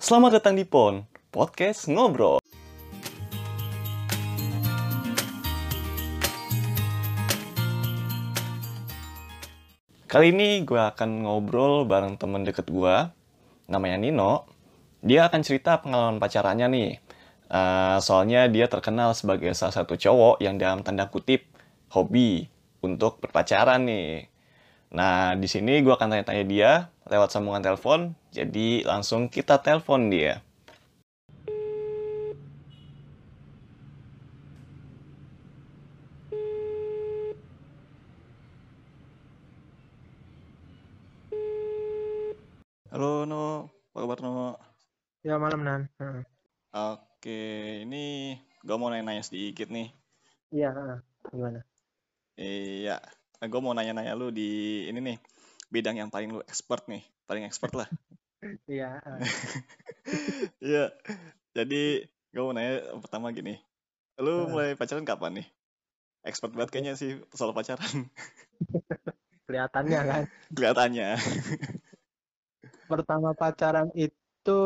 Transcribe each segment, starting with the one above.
Selamat datang di PON, Podcast Ngobrol. Kali ini gue akan ngobrol bareng temen deket gue, namanya Nino. Dia akan cerita pengalaman pacarannya nih. Eh, soalnya dia terkenal sebagai salah satu cowok yang dalam tanda kutip hobi untuk berpacaran nih. Nah, di sini gue akan tanya-tanya dia lewat sambungan telepon, jadi langsung kita telepon dia. Halo No, apa kabar No? Ya malam Nan. Heeh. Oke, ini gue mau nanya-nanya sedikit nih. Iya, heeh. gimana? Iya, gue mau nanya-nanya lu di ini nih, bidang yang paling lu expert nih, paling expert lah. Iya, heeh. Iya, jadi gue mau nanya pertama gini, lu Heeh. mulai pacaran kapan nih? Expert banget kayaknya sih soal pacaran, Kelihatannya kan. kelihatannya. Pertama pacaran itu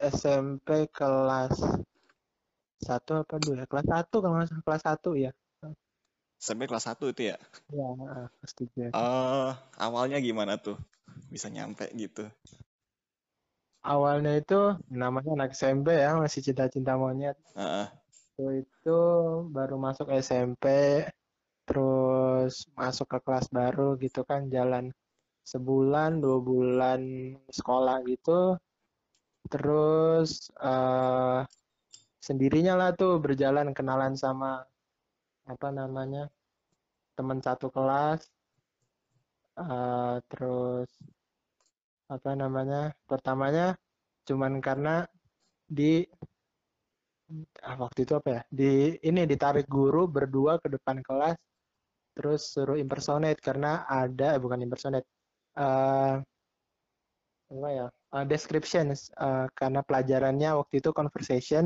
SMP kelas satu apa dua ya? Kelas satu kalau nggak salah kelas satu ya. Sampai kelas 1 itu ya? Iya, kelas tiga. Eh, awalnya gimana tuh? Bisa nyampe gitu. Awalnya itu namanya anak SMP ya, masih cinta-cinta monyet. Heeh. Itu, itu baru masuk SMP, terus masuk ke kelas baru gitu kan, jalan sebulan, dua bulan sekolah gitu. Terus eh sendirinya lah tuh berjalan kenalan sama apa namanya teman satu kelas. Eh, terus apa namanya pertamanya cuman karena di ah, waktu itu apa ya di ini ditarik guru berdua ke depan kelas terus suruh impersonate karena ada eh, bukan impersonate eh apa ya eh, description eh, karena pelajarannya waktu itu conversation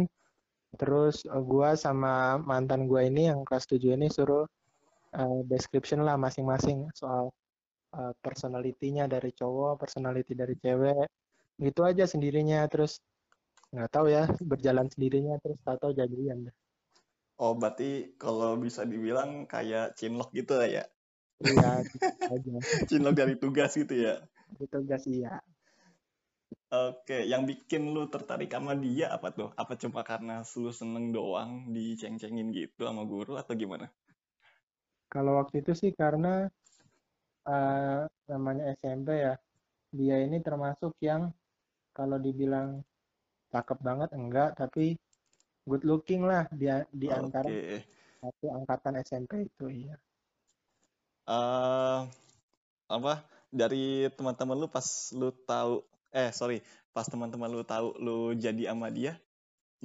terus eh, gua sama mantan gua ini yang kelas 7 ini suruh eh, description lah masing-masing soal eh, personality-nya dari cowok personality dari cewek gitu aja sendirinya terus nggak tahu ya berjalan sendirinya terus tahu-tahu jadian. Oh, berarti kalau bisa dibilang kayak cinlok gitu lah ya? iya gitu aja Cinlok dari tugas gitu ya? itu gas iya Oke, yang bikin lu tertarik sama dia apa tuh? Apa cuma karena lu seneng doang diceng-cengin gitu sama guru atau gimana? kalau waktu itu sih karena eh, namanya SMP ya dia ini termasuk yang kalau dibilang cakep banget enggak tapi good looking lah dia di antara Oke. satu angkatan SMP itu iya eh apa? Dari teman-teman lu pas lu tahu eh sorry, pas teman-teman lu tahu lu jadi sama dia,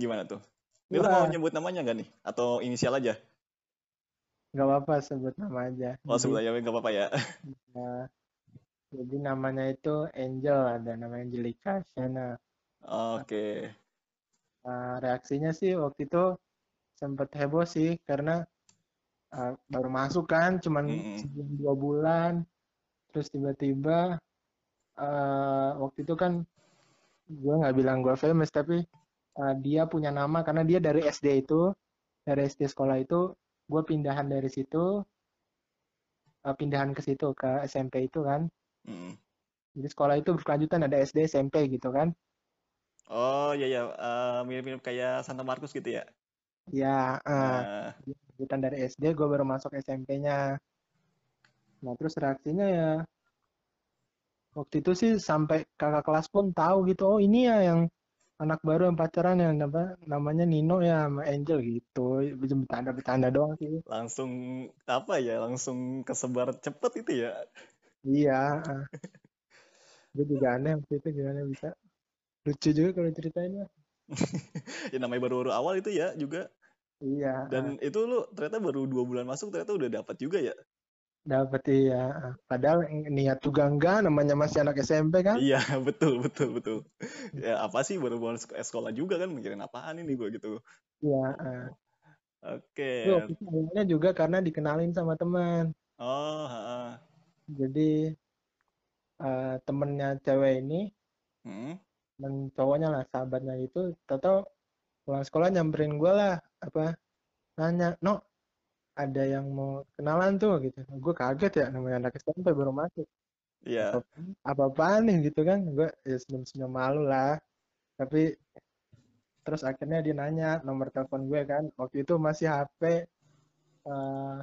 gimana tuh? Ini lu mau nyebut namanya gak nih? Atau inisial aja? nggak apa-apa sebut nama aja Oh, jadi sebut aja nggak apa-apa ya. eh, jadi namanya itu Angel ada namanya Angelica Shana Oke. Eh, reaksinya sih waktu itu sempet heboh sih karena eh, baru masuk kan cuman Mm-mm. sebulan dua bulan terus tiba-tiba eh, waktu itu kan gue nggak bilang gue famous tapi eh, dia punya nama karena dia dari SD itu dari SD sekolah itu gue pindahan dari situ eh, pindahan ke situ ke SMP itu kan Mm. jadi sekolah itu berkelanjutan ada SD SMP gitu kan Oh iya ya, eh, mirip-mirip kayak Santa Markus gitu ya. ya Nah, lanjutan dari SD gue baru masuk SMP-nya nah terus reaksinya ya waktu itu sih sampai kakak kelas pun tahu gitu oh ini ya yang anak baru yang pacaran yang apa namanya Nino ya sama Angel gitu bercanda bercanda doang sih langsung apa ya? Langsung kesebar cepet itu ya. iya gue juga aneh waktu itu gimana bisa lucu juga kalau ceritain mah Ya namanya baru-baru awal itu ya juga. iya Dan itu lu ternyata baru dua bulan masuk ternyata udah dapat juga ya. Dapet iya ah. padahal niat juga enggak namanya masih anak SMP kan Iya betul betul betul. Ya apa sih baru-baru sek- sekolah juga kan mikirin apaan ini gue gitu. iya ah. Oke. Awalnya juga karena dikenalin sama teman Oh, heeh. jadi eh, temennya cewek ini Hmm. temen cowoknya lah sahabatnya itu tahu pulang sekolah nyamperin gue lah apa nanya no ada yang mau kenalan tuh gitu. Gue kaget ya namanya anak SMP baru masuk. Iya. apa apaan nih gitu kan. Gue ya senyum senyum malu lah. Tapi terus akhirnya dia nanya nomor telepon gue kan. Waktu itu masih HP eh,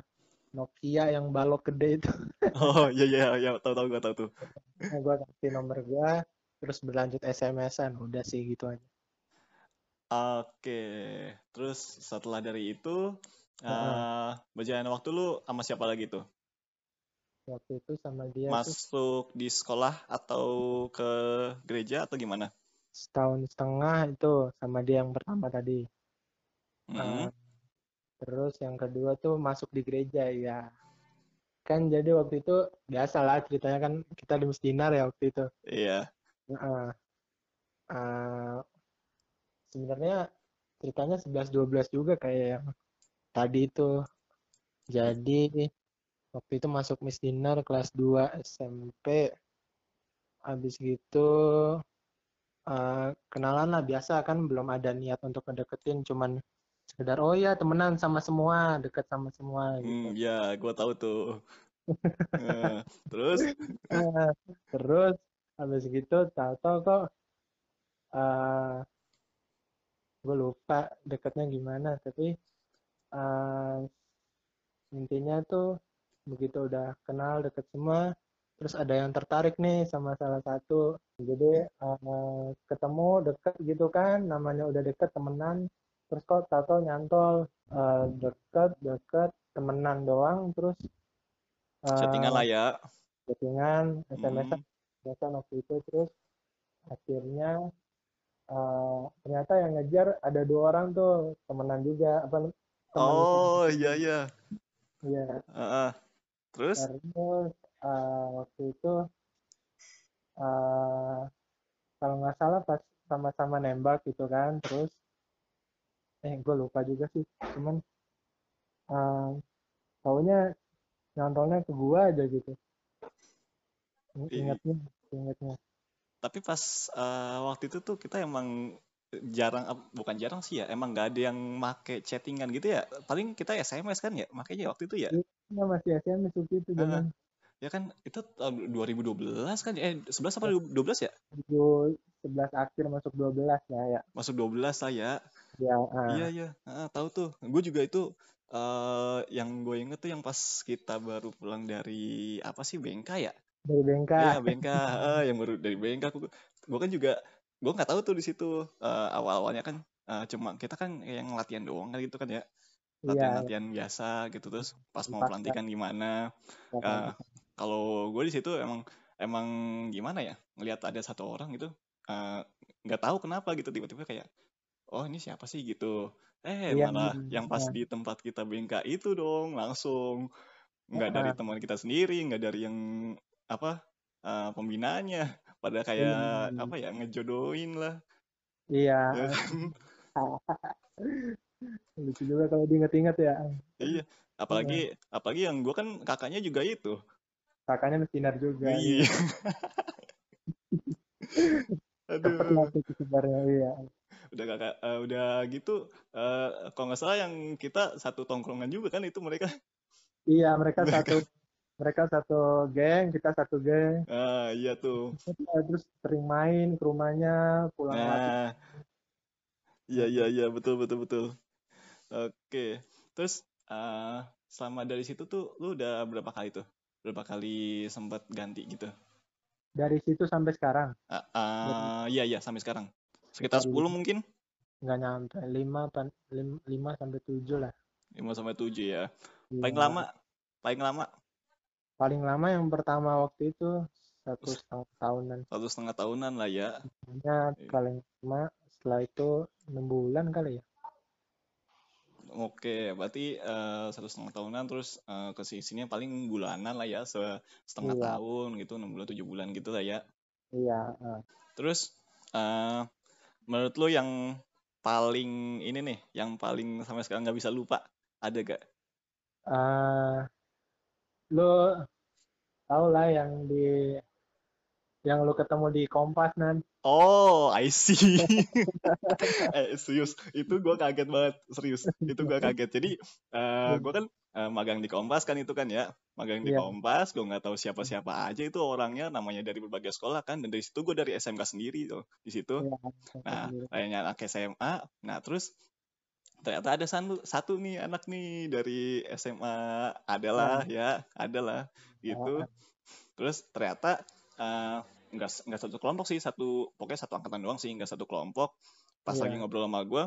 Nokia yang balok gede itu. Oh iya iya iya. Tahu tahu gue tahu tuh. Nah, gue kasih nomor gue terus berlanjut SMS-an udah sih gitu aja. Oke, terus setelah dari itu Heeh. eh berjalan waktu lu sama siapa lagi tuh? waktu itu sama dia tuh Masuk di sekolah atau ke gereja atau gimana? setahun setengah itu sama dia yang pertama tadi Mm-mm. Eh, terus yang kedua tuh masuk di gereja ya kan jadi waktu itu biasa lah ceritanya kan kita di Musdinar ya waktu itu Iya. Heeh. Eh, sebenarnya ceritanya 11-12 juga kayak yang tadi itu. Jadi waktu itu masuk Miss Dinar kelas 2 SMP habis gitu eh, kenalan lah biasa kan belum ada niat untuk ngedeketin cuman sekedar oh ya temenan sama semua deket sama semua gitu. Hmm, ya, gua tahu tuh. Eh, terus? Eh, terus habis gitu tahu-tahu kok eh gue lupa deketnya gimana tapi eh intinya tuh begitu udah kenal deket semua terus ada yang tertarik nih sama salah satu jadi eh, ketemu deket gitu kan namanya udah deket temenan terus kok tahu nyantol eh, deket deket temenan doang terus eh, chattingan lah ya. chattingan SMS Hmm. biasa waktu itu terus akhirnya eh, ternyata yang ngejar ada dua orang tuh temenan juga apa Oh iya iya. ya Heeh. Terus? Terus eh, waktu itu eh, kalau nggak salah pas sama-sama nembak gitu kan terus eh gue lupa juga sih cuman eh, taunya nyantolnya ke gua aja gitu. I- ingatnya ingatnya. Tapi pas eh, waktu itu tuh kita emang jarang bukan jarang sih ya, emang nggak ada yang make chattingan gitu ya. Paling kita SMS kan ya, makanya waktu itu ya. Iya masih SMS waktu itu zaman Ya kan itu tahun 2012 kan eh 11 apa 12 ya? 11 akhir masuk 12 lah ya. Masuk 12 lah ya. Ya, Iya iya, Heeh, tahu tuh. Gue juga itu eh yang gue inget tuh yang pas kita baru pulang dari apa sih Bengka ya? dari Bengka. Iya Bengka, eh, yang baru dari Bengka. Gue kan juga gue nggak tahu tuh di situ eh, awal-awalnya kan eh, cuma kita kan yang latihan doang kan gitu kan ya. Iya, Latihan-latihan biasa gitu terus pas mau pelantikan gimana. Eh, kalau gue di situ emang emang gimana ya ngelihat ada satu orang gitu nggak tahu kenapa gitu tiba-tiba kayak oh ini siapa sih? gitu. Eh Iya, malah iya, yang pas iya. di tempat kita bengka itu dong langsung. Nggak dari Ah, teman kita sendiri nggak dari yang apa eh, pembinanya pada iya, kayak apa ya ngejodohin lah iya. ya kan Lucu juga kalau diinget-inget ya. iya apalagi apalagi yang gue kan kakaknya juga itu Kakaknya Mestinar juga. iya Cepet aduh sebenarnya, iya. udah kakak eh, udah gitu eh kalau nggak salah yang kita satu tongkrongan juga kan itu mereka Iya, mereka mereka satu mereka satu geng, kita satu geng. ah iya tuh Terus sering main ke rumahnya, pulang lagi. nah iya iya iya betul betul betul oke terus eh selama dari situ tuh lu udah berapa kali tuh berapa kali sempat ganti gitu Dari situ sampai sekarang. Ah, Dari, ah, iya iya sampai sekarang sekitar dari 10 mungkin nggak nyampe 5 5 sampai 7 lah. 5 sampai 7 ya paling Iya. lama paling lama Paling lama yang pertama waktu itu satu setengah tahunan. satu setengah tahunan lah ya Hanya paling lama setelah itu enam bulan kali ya. Oke, berarti eh, satu setengah tahunan terus eh, ke sini paling bulanan lah ya, se- setengah Iya, tahun gitu, enam bulan tujuh bulan gitu lah ya. iya. ah. Terus eh, menurut lo yang paling ini nih, yang paling sampai sekarang nggak bisa lupa, ada gak? Ah, lo tau lah yang di Yang lu ketemu di Kompas, Nan. Oh, I see. eh, serius, itu gue kaget banget, serius. Itu gue kaget. Jadi, uh, gue kan uh, magang di Kompas kan itu kan ya, magang di Iya. Kompas, gue nggak tahu siapa-siapa aja itu orangnya, namanya dari berbagai sekolah kan, dan dari situ gue dari SMK sendiri tuh, di situ. Iya, Nah, kayaknya anak SMA. Nah, terus ternyata ada satu, satu nih anak nih dari SMA, adalah ya, adalah gitu. Terus ternyata eh, nggak nggak satu kelompok sih, satu pokoknya satu angkatan doang sih, nggak satu kelompok. Pas Iya. lagi ngobrol sama gue,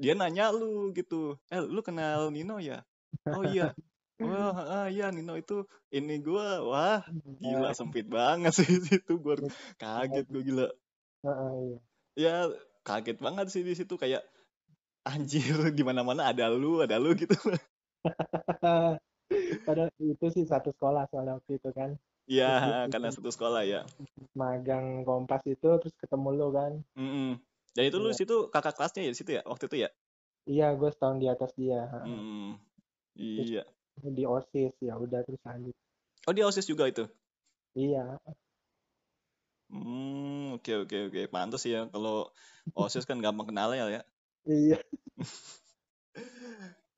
dia nanya lu gitu, eh lu kenal Nino ya? Oh iya. Wah, ah, iya Nino itu ini gue, wah gila sempit banget sih itu gue kaget gue gila. Iya. Ya kaget banget sih di situ kayak anjir di mana-mana ada lu, ada lu gitu. Padahal itu sih satu sekolah soalnya waktu itu kan. Iya, karena satu sekolah ya. Magang Kompas itu terus ketemu lu kan. Mm-mm. Dan itu lu Iya. situ kakak kelasnya ya di situ ya waktu itu ya? Iya, gue setahun di atas dia. Heeh. Mm, iya. Di OSIS ya udah terus lanjut. Oh dia osis juga itu. Iya, Hmm, oke oke oke. Pantas ya kalau osis kan gampang kenal ya ya. Iya.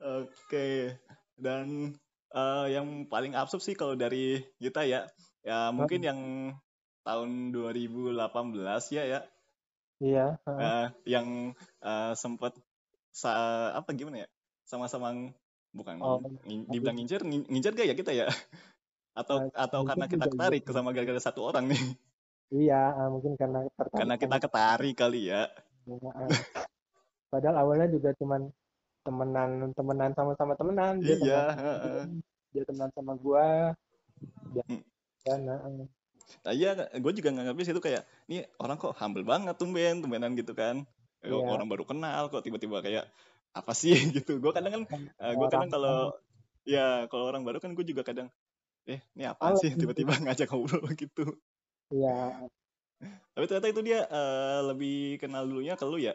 Oke. Dan eh, yang paling absurd sih kalau dari kita ya, ya mungkin yang tahun 2018 ya ya, Iya, heeh. Eh, yang eh, sempat sa apa gimana ya, sama-sama bukan Oh, ngin- dibilang ngincer, ngin- ngincer gak ya kita ya? Atau Eh, atau karena kita ketarik iya. sama gara-gara satu orang nih? Iya, eh, mungkin karena tertarik Karena kita ketarik kali ya. Heeh. Padahal awalnya juga cuman temenan temenan sama-sama temenan dia Iya, temenan dia temenan sama gua dia kan heeh. Nah iya, gue juga nggak sih itu kayak, nih orang kok humble banget tumben, tumbenan gitu kan. Eh, Iya. Orang baru kenal kok tiba-tiba kayak apa sih gitu. Gue kadang kan, gue kadang kalau ya kalau orang baru kan gue juga kadang, eh ini apa sih gitu. tiba-tiba ngajak ngobrol gitu. Iya, Tapi ternyata itu dia eh, lebih kenal dulunya ke lu ya,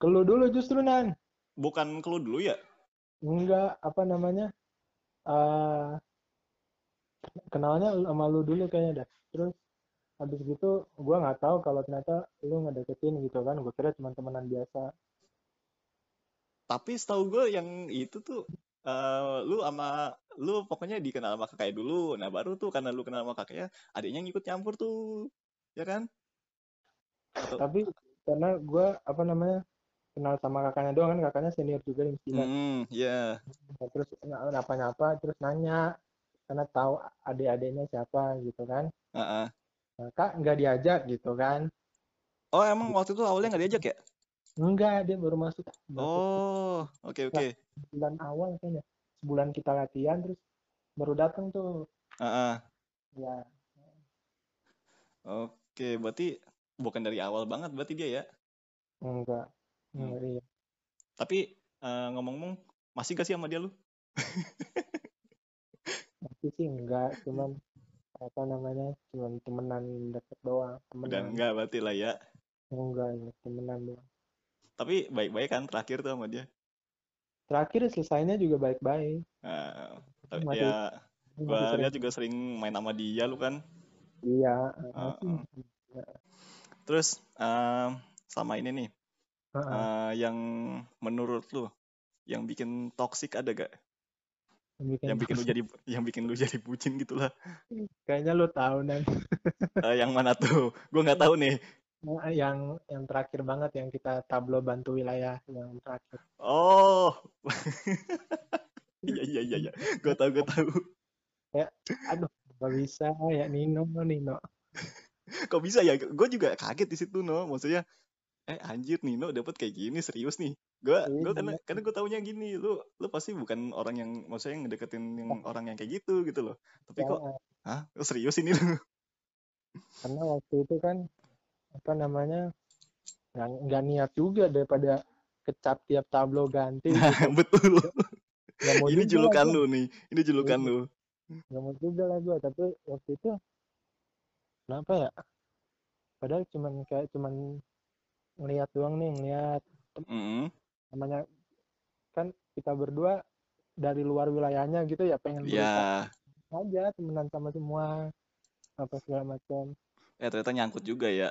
ke lu dulu justru Nan. bukan ke lu dulu ya. Enggak, apa namanya? eh kenalnya sama lu dulu kayaknya dah. Terus habis gitu gua nggak tahu kalau ternyata lu ngedeketin gitu kan. Gua kira cuma temenan biasa. Tapi setahu gue yang itu tuh eh, lu sama lu pokoknya dikenal sama kakaknya dulu. Nah baru tuh karena lu kenal sama kakaknya, adiknya ngikut campur tuh, ya kan? Atau Tapi karena gua apa namanya? Kenal sama kakaknya doang kan kakaknya senior juga di Mesina. Hmm, ya. Nah, terus nyapa-nyapa terus nanya karena tahu adik-adiknya siapa gitu kan. Heeh. Nah, Kak nggak diajak gitu kan. Oh, emang waktu itu awalnya nggak diajak ya? Enggak, dia baru masuk Oh, oke oke. bulan awal kayaknya. Sebulan kita latihan terus baru datang tuh. Heeh. Ya, Oke, berarti bukan dari awal banget berarti dia ya. enggak. Enggak, iya. Tapi eh, ngomong-ngomong, masih gak sih sama dia lu? Tapi sih enggak, cuman apa namanya? Cuman temenan deket doang, Udah temenan. enggak berarti lah ya. Enggak, ini temenan doang. Tapi baik-baik kan terakhir tuh sama dia. Terakhir selesainya juga baik-baik. Nah, tapi Masih- ya Masih gua lihat juga sering main sama dia lu kan. Iya, Ah, masih. Terus em, sama ini nih, Heeh. eh, yang menurut lu yang bikin toksik ada gak? Bikin- Yang bikin lu jadi yang bikin lu jadi bucin gitulah. Kayaknya lu tahu nan. Eh, yang mana tuh? Gua nggak tahu nih. yang yang terakhir banget yang kita tablo bantu wilayah yang terakhir. Oh. Iya iya iya iya. Gue tahu gue tahu. Aduh, gak bisa ya Nino Nino. Kok bisa ya? Gue juga kaget di situ no. Maksudnya eh anjir Nino dapat kayak gini serius nih. Gue gue Iya. karena karena gue taunya gini, lu lu pasti bukan orang yang maksudnya yang ngedeketin yang orang yang kayak gitu gitu loh. Tapi kok hah? Lu serius ini lu? karena waktu itu kan apa namanya nggak niat juga daripada kecap tiap tablo ganti Betul. nggak mau Ini julukan lu nih. Ini julukan Iya. lu. nggak mau juga lah gue tapi waktu itu kenapa ya padahal cuman kayak cuman ngeliat doang nih ngeliat Mm-mm. namanya kan kita berdua dari luar wilayahnya gitu ya pengen berusaha Ya, aja temenan sama semua apa segala macam Eh ternyata nyangkut juga ya.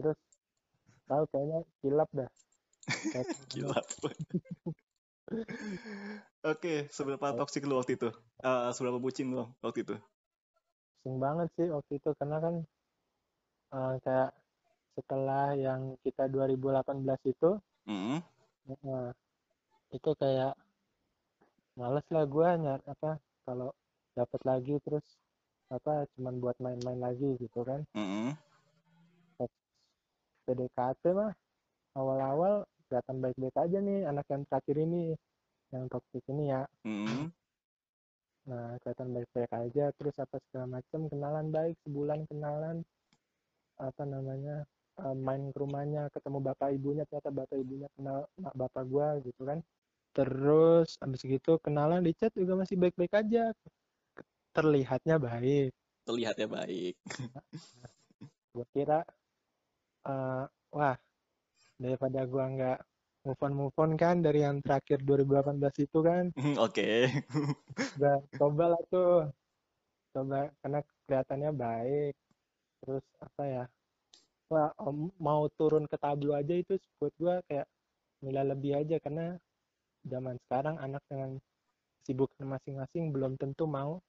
terus tahu kayaknya kilap dah Gila. Oke, seberapa toksik lu waktu itu? Eh, seberapa bucin lu waktu itu? pusing banget sih waktu itu karena kan eh, kayak setelah yang kita 2018 itu Mm-mm. eh, itu kayak males lah gue nyar apa kalau dapat lagi terus apa cuman buat main-main lagi gitu kan Mm-mm. PDKT mah awal-awal kelihatan baik-baik aja nih anak yang terakhir ini yang toksik ini ya Mm-mm. nah kelihatan baik-baik aja terus apa segala macam kenalan baik sebulan kenalan apa namanya eh, main ke rumahnya ketemu bapak ibunya ternyata bapak ibunya kenal mak bapak gua gitu kan. Terus habis gitu kenalan di chat juga masih baik-baik aja. Terlihatnya baik. Terlihatnya baik. gua kira eh, wah daripada gua nggak move on move on kan dari yang terakhir 2018 itu kan. Oke. udah coba lah tuh. Coba karena kelihatannya baik. Terus apa ya mau turun ke tablo aja itu buat gua kayak nilai lebih aja karena zaman sekarang anak dengan kesibukan masing-masing belum tentu mau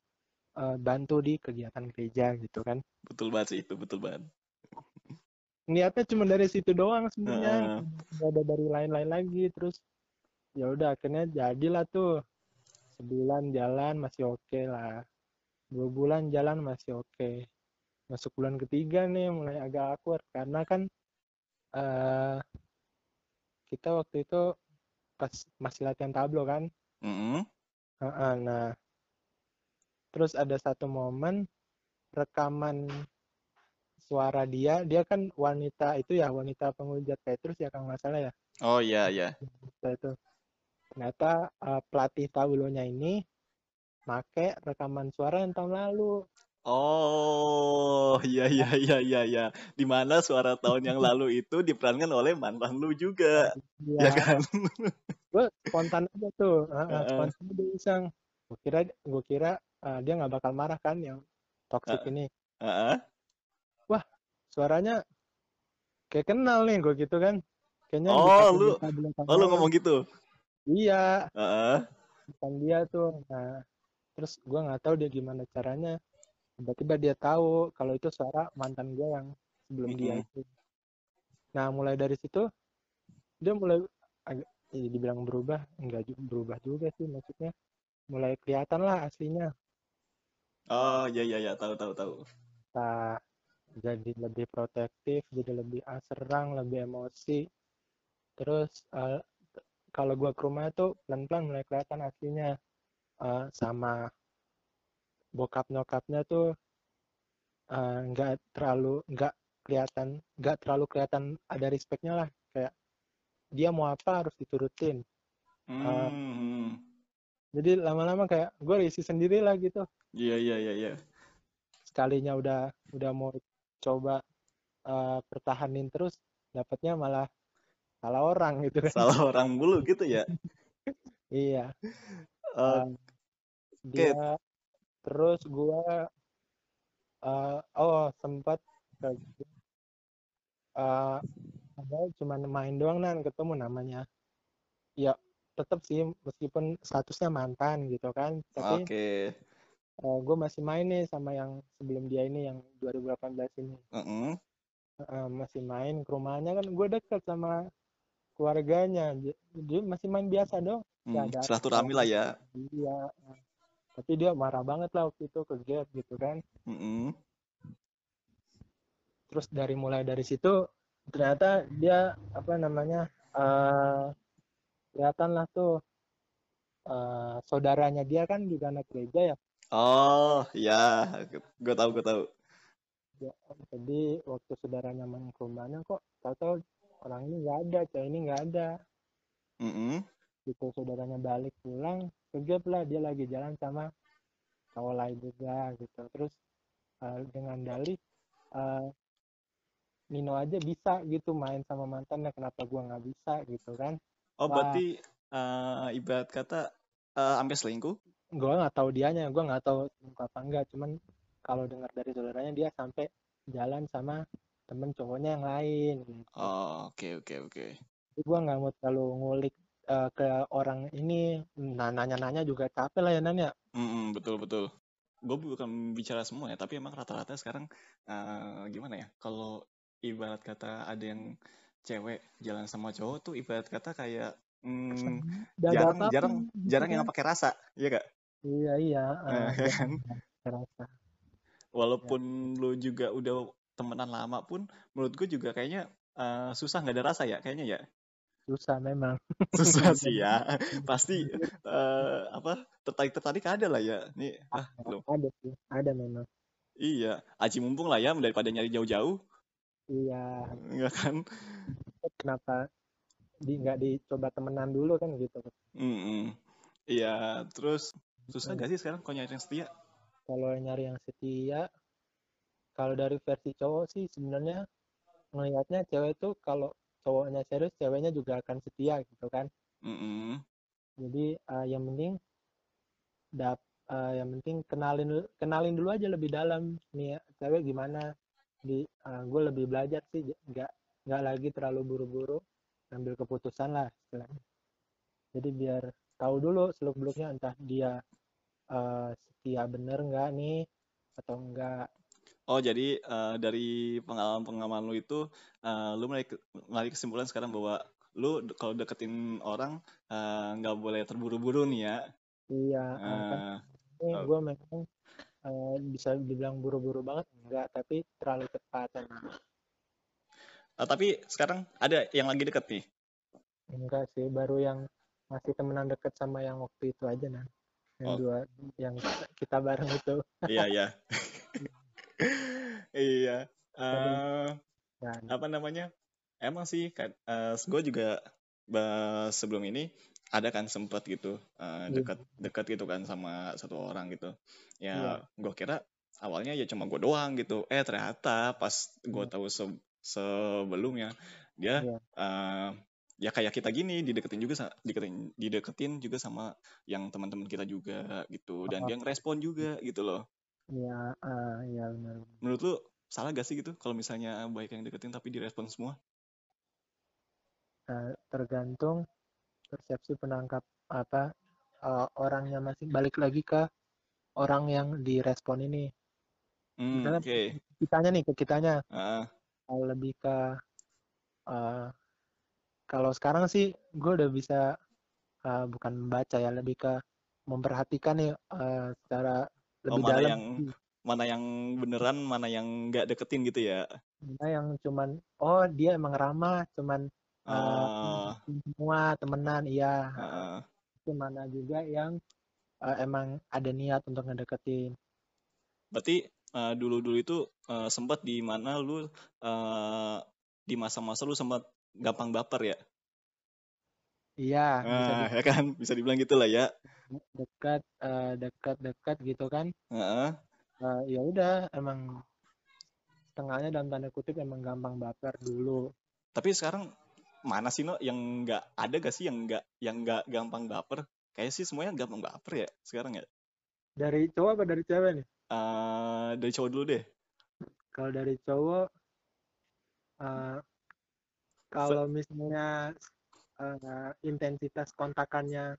eh, bantu di kegiatan gereja gitu kan. Betul banget sih itu, betul banget. niatnya cuma dari situ doang sebenarnya. Nggak ada dari lain-lain lagi terus ya udah akhirnya jadilah tuh. Sebulan jalan masih oke lah. Dua bulan jalan masih oke masuk bulan ketiga nih mulai agak awkward. Karena kan eh kita waktu itu pas masih latihan tablo kan. Mm-mm. Heeh, nah terus ada satu momen rekaman suara dia dia kan wanita itu ya wanita penghujat Petrus ya kalau nggak salah ya. Oh iya, iya. Nah, itu. Ternyata eh, pelatih tablonya ini make rekaman suara yang tahun lalu Oh, iya, iya, iya, iya, iya. Di mana suara tahun yang lalu itu diperankan oleh mantan lu juga, ya ya kan? gue spontan aja tuh Heeh. spontan aja iseng gue kira gue kira eh, dia nggak bakal marah kan yang toxic ini Heeh. suaranya kayak kenal nih gue gitu kan kayaknya Oh, dipakai lu- Oh, lu ngomong gitu? iya Heeh. bukan dia tuh nah terus gue nggak tahu dia gimana caranya tiba-tiba dia tahu kalau itu suara mantan gue yang sebelum dia itu. Nah mulai dari situ dia mulai agak ya dibilang berubah enggak ju- berubah juga sih maksudnya. Mulai kelihatan lah aslinya. Oh, iya, iya, iya. Tahu, tahu, tahu. nah jadi lebih protektif jadi lebih ah, serang lebih emosi. Terus t- kalau gua ke rumah tuh pelan-pelan mulai kelihatan aslinya. Eh, sama bokap nyokapnya tuh eh, nggak terlalu nggak kelihatan nggak terlalu kelihatan ada respectnya lah kayak dia mau apa harus diturutin Hmm. jadi lama-lama kayak gue risih sendiri lah gitu Iya, iya, iya, iya. sekalinya udah udah mau coba eh, pertahanin terus dapatnya malah salah orang gitu kan Salah orang mulu gitu ya. iya Eh, Eh, dia terus gua eh, oh sempat kayak gitu. Eh, cuma main doang nan ketemu namanya ya tetap sih meskipun statusnya mantan gitu kan tapi Oke. gue masih main nih sama yang sebelum dia ini yang 2018 ini Heeh. Eh, masih main ke rumahnya kan gue deket sama keluarganya jadi masih main biasa dong Hmm, ada- silaturahmi lah ya. iya tapi dia marah banget lah waktu itu ke Gap gitu kan Heeh. terus dari mulai dari situ ternyata dia apa namanya eh kelihatan lah tuh eh saudaranya dia kan juga anak gereja ya Oh, ya. Gue tahu, gue tahu. Ya, jadi waktu saudaranya main ke rumahnya kok tahu-tahu orang ini nggak ada cewek ini nggak ada Heeh. gitu saudaranya balik pulang ke Gap lah dia lagi jalan sama cowok lain juga gitu terus eh, dengan dalih eh, Nino aja bisa gitu main sama mantannya kenapa gua nggak bisa gitu kan Oh, Wah. berarti eh, ibarat kata eh, sampai selingkuh? gua nggak tahu dianya gua nggak tahu selingkuh apa enggak cuman kalau dengar dari saudaranya dia sampai jalan sama temen cowoknya yang lain gitu. Oh, oke oke oke. Jadi gue nggak mau terlalu ngulik eh, ke orang ini nah nanya-nanya juga capek lah ya nanya Mm-mm, betul betul. Gue bukan bicara semua ya, tapi emang rata-rata sekarang eh, gimana ya? Kalau ibarat kata ada yang cewek jalan sama cowok tuh ibarat kata kayak mm, jarang jarang gitu jarang yang kan. pakai rasa, iya gak? iya iya kan? terasa Walaupun lu juga udah temenan lama pun, menurut gue juga kayaknya eh, susah nggak ada rasa ya, kayaknya ya. Susah memang Susah sih ya. Pasti eh, apa tertarik tertarik ada lah ya. Nih ah belum. ada sih ada memang Iya, aji mumpung lah ya daripada nyari jauh-jauh, iya enggak kan? kenapa di nggak dicoba temenan dulu kan gitu Mm-mm. Iya, terus susah gak sih sekarang kalau nyari yang setia? kalau nyari yang setia kalau dari versi cowok sih sebenarnya melihatnya cewek itu kalau cowoknya serius ceweknya juga akan setia gitu kan. Mm-mm. jadi eh, yang penting dap eh, yang penting kenalin kenalin dulu aja lebih dalam. Nih cewek gimana? Di gue lebih belajar sih nggak nggak lagi terlalu buru-buru ambil keputusan lah istilahnya. Jadi biar tahu dulu seluk beluknya entah dia eh, setia bener nggak nih atau enggak Oh, jadi eh, dari pengalaman-pengalaman lu itu, eh, lu ngambil kesimpulan sekarang bahwa lu de- kalau deketin orang eh, nggak boleh terburu-buru nih ya. iya eh, kan ini oh. gue memang eh, bisa dibilang buru-buru banget enggak tapi terlalu cepat eh, tapi sekarang ada yang lagi deket nih. enggak sih baru yang masih temenan deket sama yang waktu itu aja nah yang Oh. dua yang kita bareng itu Iya, iya. Iya. Eh, dan apa namanya? Emang sih kan gue juga eh, sebelum ini ada kan sempet gitu eh, Iya. dekat dekat gitu kan sama satu orang gitu. Ya, gue kira awalnya ya cuma gue doang gitu. Eh ternyata pas gue Iya. tahu se- sebelumnya dia Iya. eh, ya kayak kita gini dideketin juga dideketin dideketin juga sama yang teman-teman kita juga gitu dan Oh. dia ngerespon juga gitu loh. Iya, iya benar. Menurut lu salah gak sih gitu kalau misalnya baik yang deketin tapi direspon semua? Nah, tergantung persepsi penangkap apa eh, orangnya masih balik lagi ke orang yang direspon ini. Hmm, Misalnya oke. kitanya nih ke kitanya kalau lebih ke eh, kalau sekarang sih gue udah bisa eh, bukan membaca ya lebih ke memperhatikan nih eh, secara oh lebih mana dalam yang mana yang beneran, mana yang nggak deketin gitu ya? Mana yang cuman oh dia emang ramah cuman eh, Ah, semua temenan iya itu mana juga yang eh, emang ada niat untuk ngedeketin berarti eh, dulu-dulu itu eh, sempat di mana lu eh, di masa-masa lu sempat gampang baper ya? iya bisa Ah, ya kan, bisa dibilang gitu lah ya. Dekat eh, dekat dekat gitu kan Ah, Eh, ya udah emang setengahnya dalam tanda kutip emang gampang baper dulu tapi sekarang mana sih no yang nggak ada gak sih yang nggak yang nggak gampang baper? Kayak sih semuanya gampang baper ya sekarang ya. dari cowok apa dari cewek nih Eh, dari cowok dulu deh. kalau dari cowok eh, kalau misalnya eh, intensitas kontakannya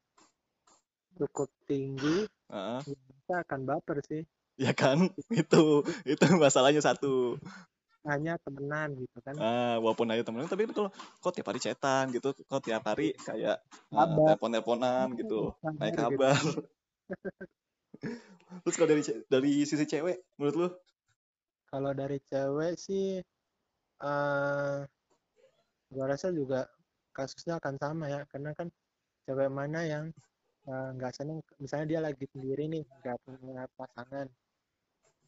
cukup tinggi Ah, kita akan baper sih ya kan, itu itu masalahnya satu. hanya temenan gitu kan Ah, walaupun aja temen tapi kalau kok tiap hari chatan gitu, kok tiap hari kayak eh, Kabar. telepon-teleponan gitu, naik Kabar gitu. Terus kalau dari dari sisi cewek, menurut lu? Kalau dari cewek sih, eh gua rasa juga kasusnya akan sama ya, karena kan cewek mana yang eh, nggak seneng, misalnya dia lagi sendiri nih, nggak punya pasangan,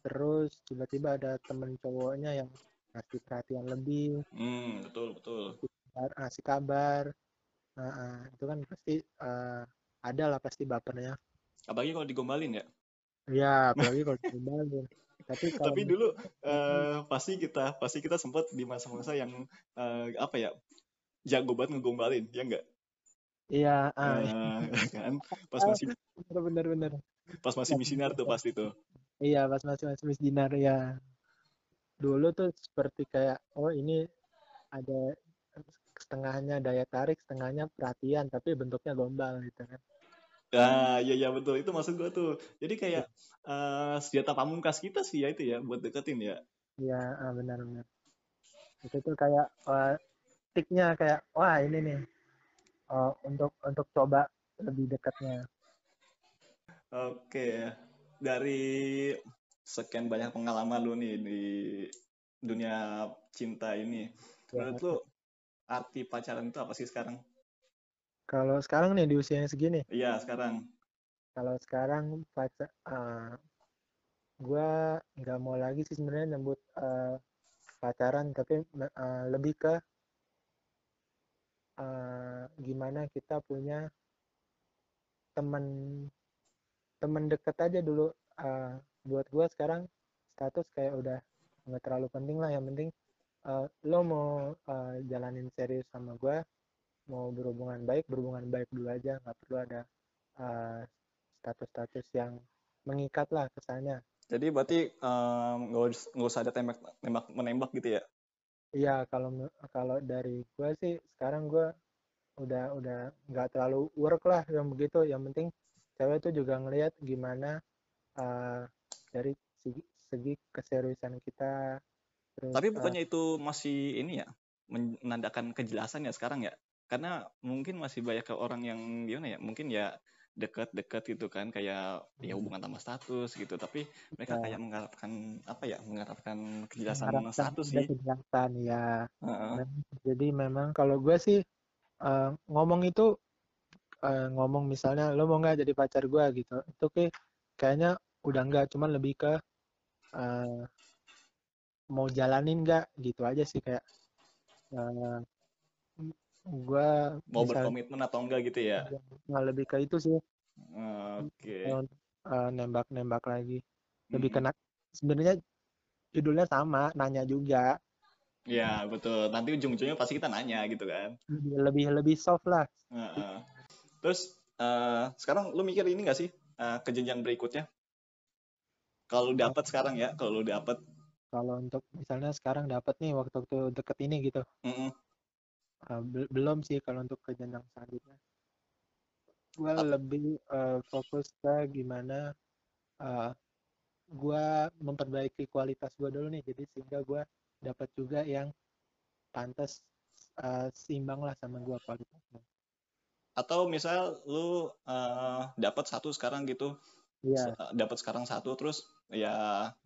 terus tiba-tiba ada temen cowoknya yang ngasih perhatian lebih, Hmm, betul betul. ngasih kabar, nah, ah, itu kan pasti eh, ada lah pasti bapernya. Apalagi kalau digombalin ya. Ya, apalagi kalau dibalas. Tapi kalau Tapi dulu eh, pasti kita pasti kita sempat di masa-masa yang eh, apa ya jago banget ngegombalin, ya enggak? Iya, ah, Eh, kan pas masih bener bener. pas masih misinar tuh pasti tuh. Iya, pas masih masih Miss Dinar ya. dulu tuh seperti kayak oh ini ada setengahnya daya tarik, setengahnya perhatian, tapi bentuknya gombal gitu kan. Ah, iya iya betul itu maksud gue tuh. Jadi kayak uh, senjata pamungkas kita sih ya itu ya buat deketin ya. Iya, ah, benar benar. Itu tuh kayak uh, tiknya kayak wah ini nih uh, untuk untuk coba lebih dekatnya. Oke, dari sekian banyak pengalaman lu nih di dunia cinta ini, Ya. menurut lu arti pacaran itu apa sih sekarang? Kalau sekarang nih di usianya segini, Iya sekarang. kalau sekarang pacar, uh, gue nggak mau lagi sih sebenarnya nyebut uh, pacaran, tapi uh, lebih ke uh, gimana kita punya teman teman deket aja dulu. Uh, buat gue sekarang status kayak udah nggak terlalu penting lah. Yang penting uh, lo mau uh, jalanin serius sama gue, mau berhubungan baik, berhubungan baik dulu aja. Nggak perlu ada uh, status-status yang mengikat lah kesannya. Jadi berarti nggak um, usah ada tembak tembak menembak gitu ya? Iya kalau kalau dari gue sih sekarang gue udah udah nggak terlalu work lah yang begitu. Yang penting cewek itu juga ngelihat gimana uh, dari segi, segi keseriusan kita. Terus, Tapi bukannya uh, itu masih ini ya menandakan kejelasan ya sekarang ya? Karena mungkin masih banyak orang yang gimana ya? Mungkin ya dekat-dekat gitu kan kayak ya hubungan tanpa status gitu. Tapi mereka ya. kayak mengharapkan apa ya mengharapkan kejelasan mengharapkan status sih. kejelasan ya. Uh -uh. jadi memang kalau gue sih uh, ngomong itu uh, ngomong misalnya lo mau nggak jadi pacar gue gitu. Itu kayak kayaknya udah nggak cuman lebih ke uh, mau jalanin nggak gitu aja sih kayak uh, gue mau misal, berkomitmen atau enggak gitu ya? Nah, lebih ke itu sih. Oke. Okay. uh, nembak nembak lagi. Lebih hmm. kena sebenarnya judulnya sama nanya juga. Ya betul. Nanti ujung-ujungnya pasti kita nanya gitu kan? Lebih lebih soft lah. Uh, uh. terus uh, sekarang lu mikir ini gak sih uh, ke jenjang berikutnya? Kalau dapat sekarang ya kalau lu dapat kalau untuk misalnya sekarang dapat nih waktu-waktu deket ini gitu. Mm -mm. Uh, belum sih kalau untuk ke jenjang selanjutnya. Gue lebih uh, fokus ke gimana uh, gue memperbaiki kualitas gue dulu nih, jadi sehingga gue dapat juga yang pantas uh, seimbang lah sama gue kualitasnya. Atau misal lu uh, dapat satu sekarang gitu, Iya. dapat sekarang satu terus ya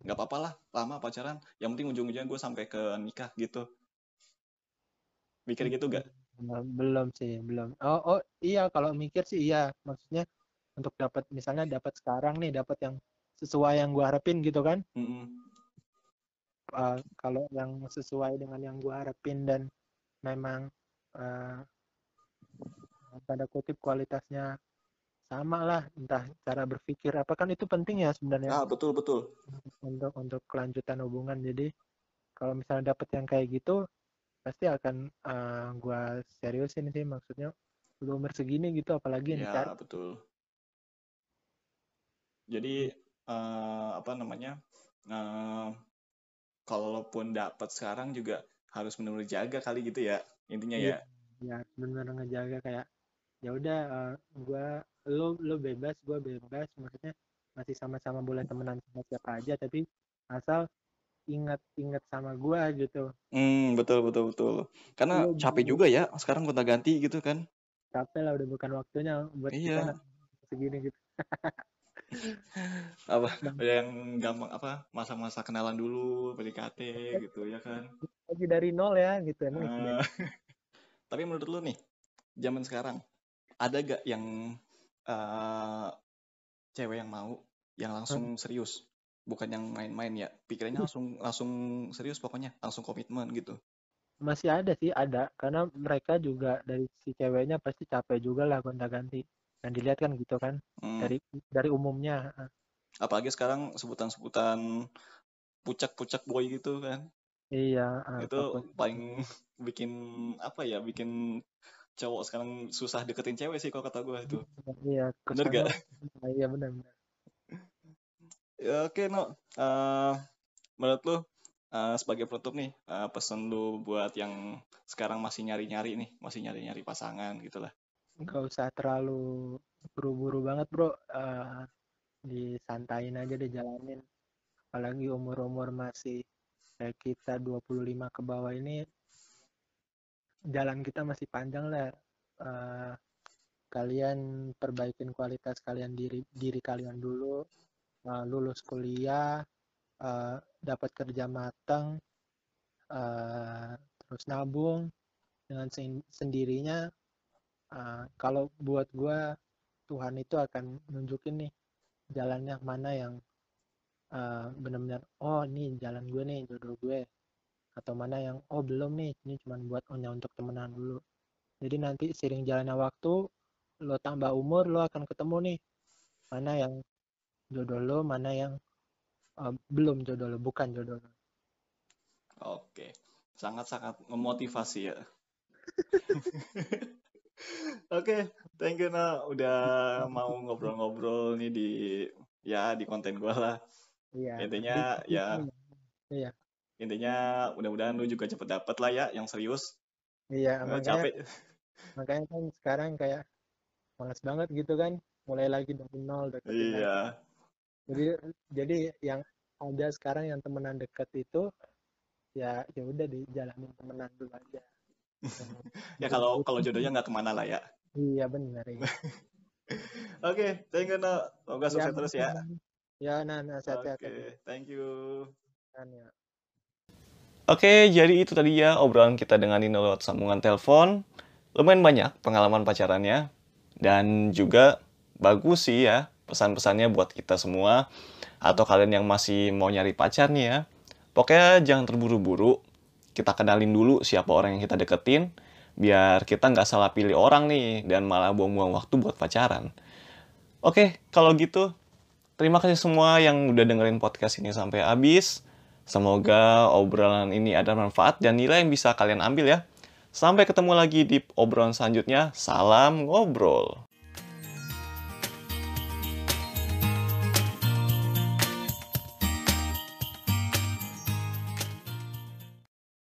nggak apa-apa lah lama pacaran yang penting ujung-ujungnya gue sampai ke nikah gitu Mikir gitu gak? Belum sih, belum. Oh, oh iya kalau mikir sih iya. Maksudnya untuk dapat misalnya dapat sekarang nih dapat yang sesuai yang gua harapin gitu kan? Mm -hmm. uh, kalau yang sesuai dengan yang gua harapin dan memang uh, tanda kutip kualitasnya sama lah entah cara berpikir apa kan itu penting ya sebenarnya ah betul betul untuk untuk kelanjutan hubungan jadi kalau misalnya dapat yang kayak gitu pasti akan uh, eh, gue seriusin sih maksudnya udah umur segini gitu apalagi yang ya, betul. Jadi uh, apa namanya uh, kalaupun dapat sekarang juga harus benar-benar jaga kali gitu ya intinya ya. ya benar ngejaga kayak ya udah uh, gue lo lo bebas gue bebas maksudnya masih sama-sama boleh temenan sama siapa aja tapi asal ingat-ingat sama gue gitu. Hmm, betul betul betul. Karena Lu, capek juga ya sekarang gonta ganti gitu kan. Capek lah udah bukan waktunya buat iya. kita segini gitu. apa yang gampang apa masa-masa kenalan dulu PDKT gitu ya kan lagi dari nol ya gitu emang uh, tapi menurut lu nih zaman sekarang ada gak yang uh, cewek yang mau yang langsung hmm. serius bukan yang main-main ya. Pikirannya langsung langsung serius pokoknya langsung komitmen gitu. Masih ada sih ada. Karena mereka juga dari si ceweknya pasti capek juga lah gonta ganti dan dilihat kan gitu kan hmm. dari dari umumnya. Apalagi sekarang sebutan-sebutan pucak-pucak boy gitu kan. Iya itu apa pun. paling bikin apa ya bikin cowok sekarang susah deketin cewek sih kalau kata gue itu. Iya bener gak iya benar benar Ya, oke, okay, no. Uh, menurut lu uh, sebagai penutup nih, uh, pesan lu buat yang sekarang masih nyari-nyari nih, masih nyari-nyari pasangan gitu lah. Gak usah terlalu buru-buru banget bro, uh, disantain aja deh jalanin. Apalagi umur-umur masih kayak kita 25 ke bawah ini, jalan kita masih panjang lah. Uh, kalian perbaikin kualitas kalian diri diri kalian dulu, uh, lulus kuliah, uh, dapat kerja matang, uh, terus nabung dengan sendirinya. Uh, kalau buat gue Tuhan itu akan nunjukin nih jalannya mana yang uh, benar-benar oh ini jalan gue nih jodoh gue atau mana yang oh belum nih ini cuma buat hanya untuk temenan dulu jadi nanti sering jalannya waktu lo tambah umur lo akan ketemu nih mana yang jodoh lo mana yang uh, belum jodoh lo, bukan jodoh lo. Oke, sangat-sangat memotivasi ya. Oke, okay, thank you na udah mau ngobrol-ngobrol nih di ya di konten gue lah. Iya. Intinya ya. Iya. Intinya mudah-mudahan lu juga cepet dapet lah ya yang serius. Iya, makanya, capek. Makanya kan sekarang kayak malas banget gitu kan, mulai lagi dari nol. Iya jadi jadi yang ada sekarang yang temenan deket itu ya ya udah dijalanin temenan dulu aja. Ya kalau kalau jodohnya nggak ke mana lah ya. Iya benar ya oke okay, thank you no semoga ya, sukses ya, terus ya. ya nah, nah sehat oke okay, thank you. Ya. Oke, okay, jadi itu tadi ya obrolan kita dengan Nino lewat sambungan telepon. Lumayan banyak pengalaman pacarannya. Dan juga bagus sih ya pesan-pesannya buat kita semua atau kalian yang masih mau nyari pacar nih ya. Pokoknya jangan terburu-buru. Kita kenalin dulu siapa orang yang kita deketin biar kita nggak salah pilih orang nih dan malah buang-buang waktu buat pacaran. Oke, kalau gitu terima kasih semua yang udah dengerin podcast ini sampai habis. Semoga obrolan ini ada manfaat dan nilai yang bisa kalian ambil ya. Sampai ketemu lagi di obrolan selanjutnya. Salam ngobrol.